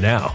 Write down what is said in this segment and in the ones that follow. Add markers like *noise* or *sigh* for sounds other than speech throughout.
now.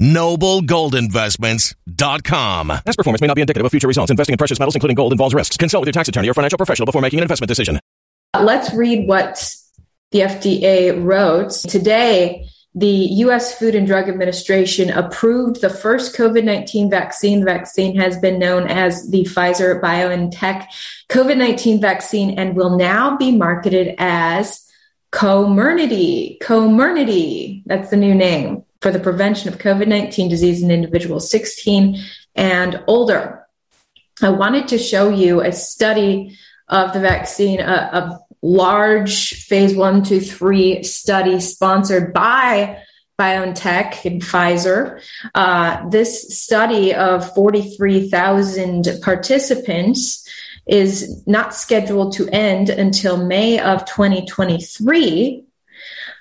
Noblegoldinvestments.com. Past performance may not be indicative of future results. Investing in precious metals, including gold, involves risks. Consult with your tax attorney or financial professional before making an investment decision. Let's read what the FDA wrote. Today, the U.S. Food and Drug Administration approved the first COVID 19 vaccine. The vaccine has been known as the Pfizer BioNTech COVID 19 vaccine and will now be marketed as Comirnaty. Comirnaty. That's the new name for the prevention of COVID 19 disease in individuals 16 and older. I wanted to show you a study of the vaccine, a, a large phase one, two, three study sponsored by BioNTech and Pfizer. Uh, this study of 43,000 participants is not scheduled to end until May of 2023.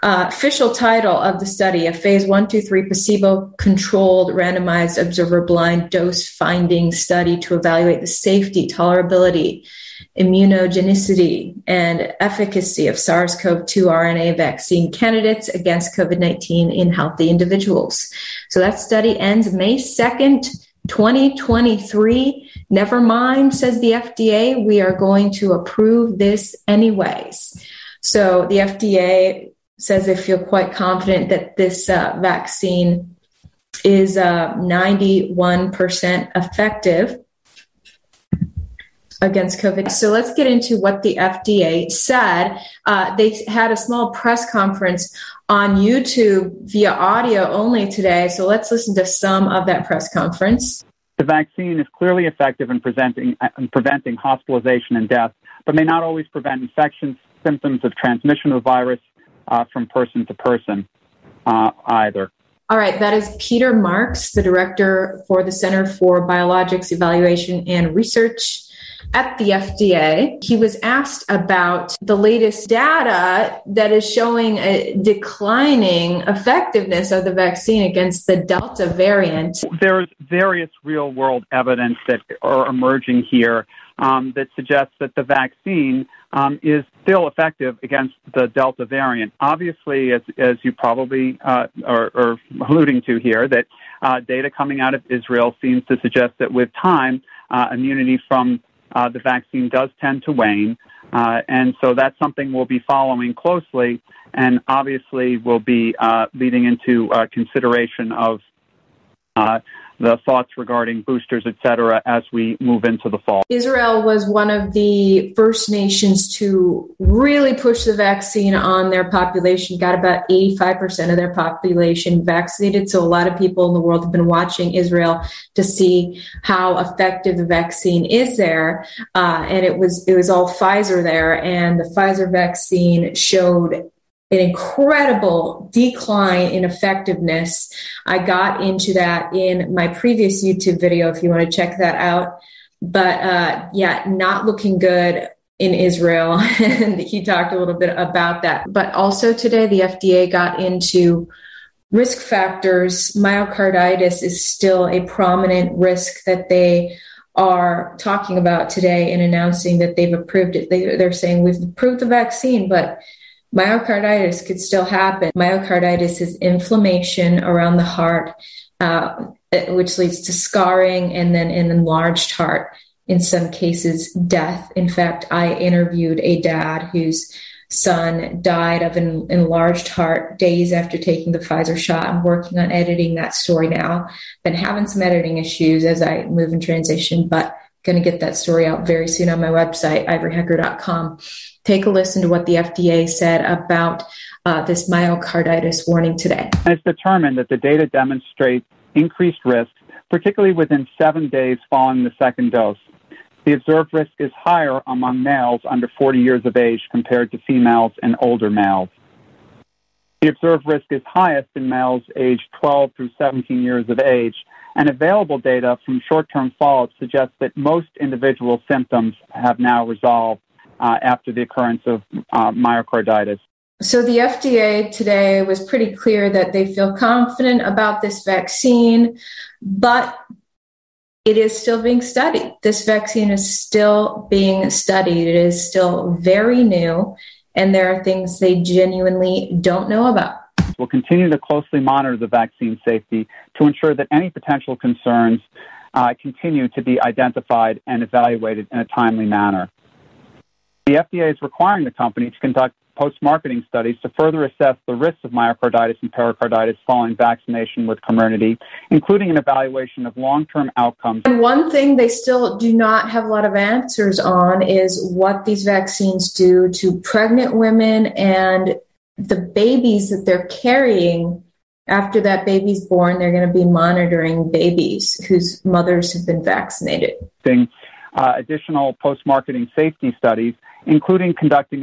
Uh, official title of the study: a phase one, two, three placebo-controlled, randomized, observer-blind dose-finding study to evaluate the safety, tolerability, immunogenicity, and efficacy of SARS-CoV-2 RNA vaccine candidates against COVID-19 in healthy individuals. So that study ends May second. 2023. Never mind, says the FDA, we are going to approve this anyways. So the FDA says they feel quite confident that this uh, vaccine is uh, 91% effective against COVID. So let's get into what the FDA said. Uh, they had a small press conference on YouTube via audio only today. So let's listen to some of that press conference. The vaccine is clearly effective in, presenting, in preventing hospitalization and death, but may not always prevent infections, symptoms of transmission of the virus uh, from person to person uh, either. All right, that is Peter Marks, the director for the Center for Biologics Evaluation and Research at the FDA. He was asked about the latest data that is showing a declining effectiveness of the vaccine against the Delta variant. There's various real world evidence that are emerging here um, that suggests that the vaccine um, is still effective against the Delta variant. Obviously, as, as you probably uh, are, are, alluding to here, that uh, data coming out of Israel seems to suggest that with time, uh, immunity from uh, the vaccine does tend to wane. Uh, and so that's something we'll be following closely and obviously will be uh, leading into consideration of the thoughts regarding boosters, et cetera, as we move into the fall. Israel was one of the first nations to really push the vaccine on their population, got about 85% of their population vaccinated. So a lot of people in the world have been watching Israel to see how effective the vaccine is there. Uh, and it was, it was all Pfizer there and the Pfizer vaccine showed an incredible decline in effectiveness. I got into that in my previous YouTube video if you want to check that out. But uh, yeah, not looking good in Israel. *laughs* and he talked a little bit about that. But also today, the FDA got into risk factors. Myocarditis is still a prominent risk that they are talking about today and announcing that they've approved it. They, they're saying we've approved the vaccine, but Myocarditis could still happen. Myocarditis is inflammation around the heart, uh, which leads to scarring and then an enlarged heart. In some cases, death. In fact, I interviewed a dad whose son died of an enlarged heart days after taking the Pfizer shot. I'm working on editing that story now. Been having some editing issues as I move and transition, but going to get that story out very soon on my website, ivoryhecker.com. Take a listen to what the FDA said about uh, this myocarditis warning today. It's determined that the data demonstrates increased risk, particularly within seven days following the second dose. The observed risk is higher among males under 40 years of age compared to females and older males. The observed risk is highest in males aged 12 through 17 years of age, and available data from short term follow up suggests that most individual symptoms have now resolved uh, after the occurrence of uh, myocarditis. So the FDA today was pretty clear that they feel confident about this vaccine, but it is still being studied. This vaccine is still being studied. It is still very new, and there are things they genuinely don't know about will continue to closely monitor the vaccine safety to ensure that any potential concerns uh, continue to be identified and evaluated in a timely manner. The FDA is requiring the company to conduct post-marketing studies to further assess the risks of myocarditis and pericarditis following vaccination with Comirnaty, including an evaluation of long-term outcomes. And one thing they still do not have a lot of answers on is what these vaccines do to pregnant women and the babies that they're carrying after that baby's born, they're going to be monitoring babies whose mothers have been vaccinated. Uh, additional post marketing safety studies, including conducting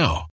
now.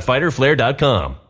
www.fighterflare.com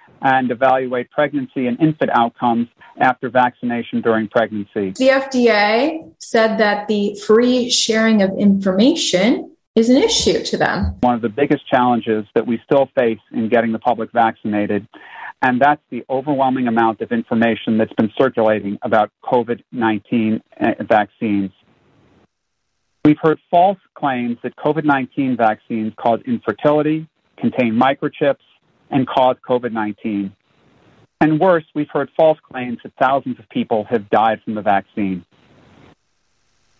and evaluate pregnancy and infant outcomes after vaccination during pregnancy. The FDA said that the free sharing of information is an issue to them. One of the biggest challenges that we still face in getting the public vaccinated, and that's the overwhelming amount of information that's been circulating about COVID 19 uh, vaccines. We've heard false claims that COVID 19 vaccines cause infertility, contain microchips, and cause COVID 19. And worse, we've heard false claims that thousands of people have died from the vaccine.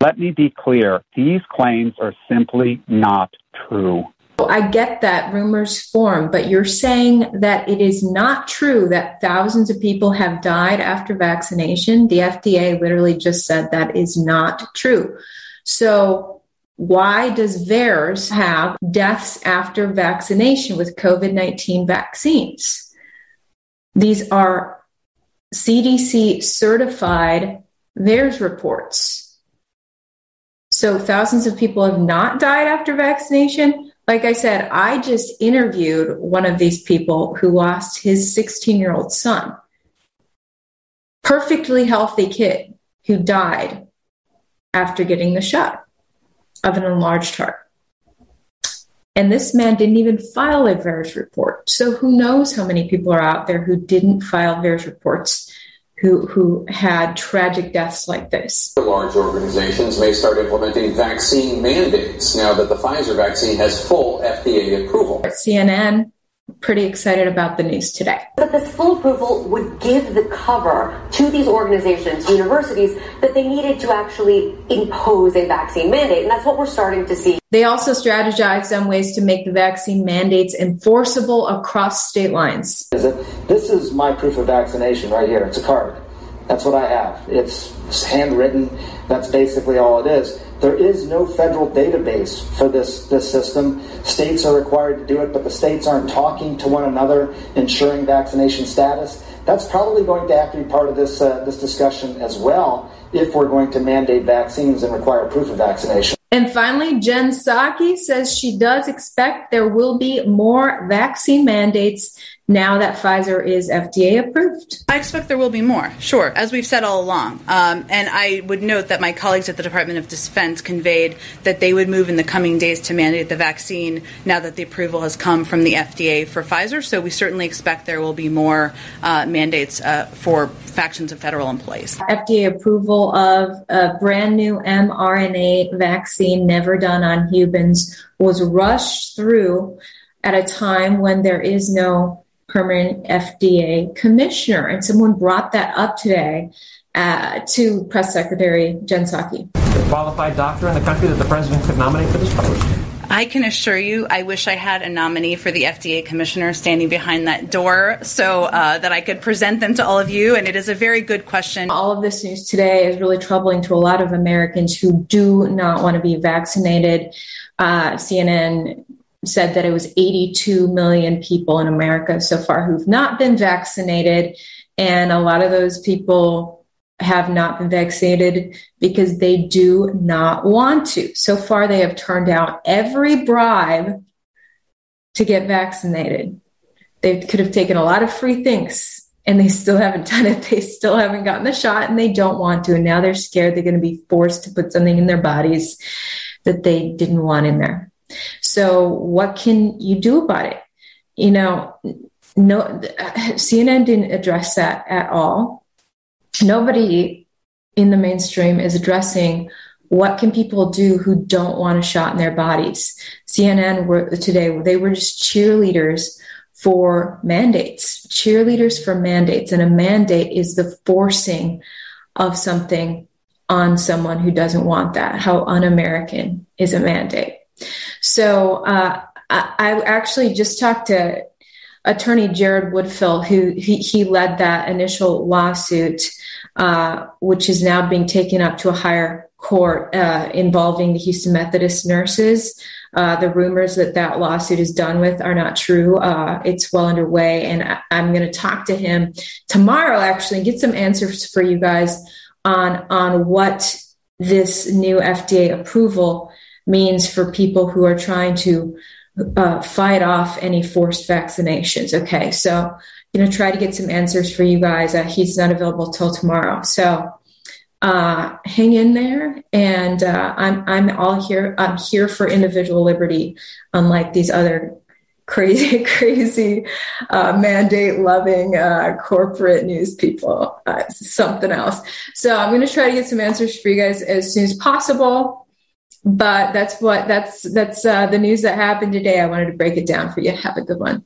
Let me be clear these claims are simply not true. I get that rumors form, but you're saying that it is not true that thousands of people have died after vaccination. The FDA literally just said that is not true. So why does VAERS have deaths after vaccination with COVID 19 vaccines? These are CDC certified VAERS reports. So thousands of people have not died after vaccination. Like I said, I just interviewed one of these people who lost his 16 year old son. Perfectly healthy kid who died after getting the shot of an enlarged heart. And this man didn't even file a VAERS report. So who knows how many people are out there who didn't file VAERS reports who, who had tragic deaths like this. Large organizations may start implementing vaccine mandates now that the Pfizer vaccine has full FDA approval. CNN pretty excited about the news today. But this full approval would give the cover to these organizations, universities, that they needed to actually impose a vaccine mandate. And that's what we're starting to see. They also strategized on ways to make the vaccine mandates enforceable across state lines. This is my proof of vaccination right here. It's a card. That's what I have. It's handwritten. That's basically all it is. There is no federal database for this, this system. States are required to do it, but the states aren't talking to one another, ensuring vaccination status. That's probably going to have to be part of this, uh, this discussion as well if we're going to mandate vaccines and require proof of vaccination. And finally, Jen Psaki says she does expect there will be more vaccine mandates now that Pfizer is FDA approved? I expect there will be more, sure, as we've said all along. Um, and I would note that my colleagues at the Department of Defense conveyed that they would move in the coming days to mandate the vaccine now that the approval has come from the FDA for Pfizer. So we certainly expect there will be more uh, mandates uh, for factions of federal employees. FDA approval of a brand new mRNA vaccine never done on humans was rushed through at a time when there is no permanent FDA commissioner. And someone brought that up today uh, to Press Secretary Jen Psaki. The qualified doctor in the country that the president could nominate for this post. I can assure you, I wish I had a nominee for the FDA commissioner standing behind that door so uh, that I could present them to all of you. And it is a very good question. All of this news today is really troubling to a lot of Americans who do not want to be vaccinated. Uh, CNN said that it was 82 million people in America so far who've not been vaccinated. And a lot of those people have not been vaccinated because they do not want to. So far, they have turned out every bribe to get vaccinated. They could have taken a lot of free things and they still haven't done it. *laughs* They still haven't gotten the shot and they don't want to. And now they're scared they're going to be forced to put something in their bodies that they didn't want in there. So what can you do about it? You know, no, CNN didn't address that at all. Nobody in the mainstream is addressing what can people do who don't want a shot in their bodies. CNN were, today they were just cheerleaders for mandates, cheerleaders for mandates, and a mandate is the forcing of something on someone who doesn't want that. How un-American is a mandate? So uh, I, I, actually just talked to attorney Jared Woodfill, who he, he led that initial lawsuit, uh, which is now being taken up to a higher court uh, involving the Houston Methodist nurses. Uh, the rumors that that lawsuit is done with are not true. Uh, it's well underway, and I, am going to talk to him tomorrow, actually, and get some answers for you guys on on what this new FDA approval means for people who are trying to uh, fight off any forced vaccinations. Okay, so you know, try to get some answers for you guys. Uh, he's not available till tomorrow, so uh, hang in there. And uh, I'm I'm all here. I'm here for individual liberty, unlike these other crazy, *laughs* crazy uh, mandate loving uh, corporate news people. Something else. So I'm going to try to get some answers for you guys as soon as possible but that's what that's that's uh, the news that happened today. I wanted to break it down for you. Have a good one.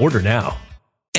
Order now.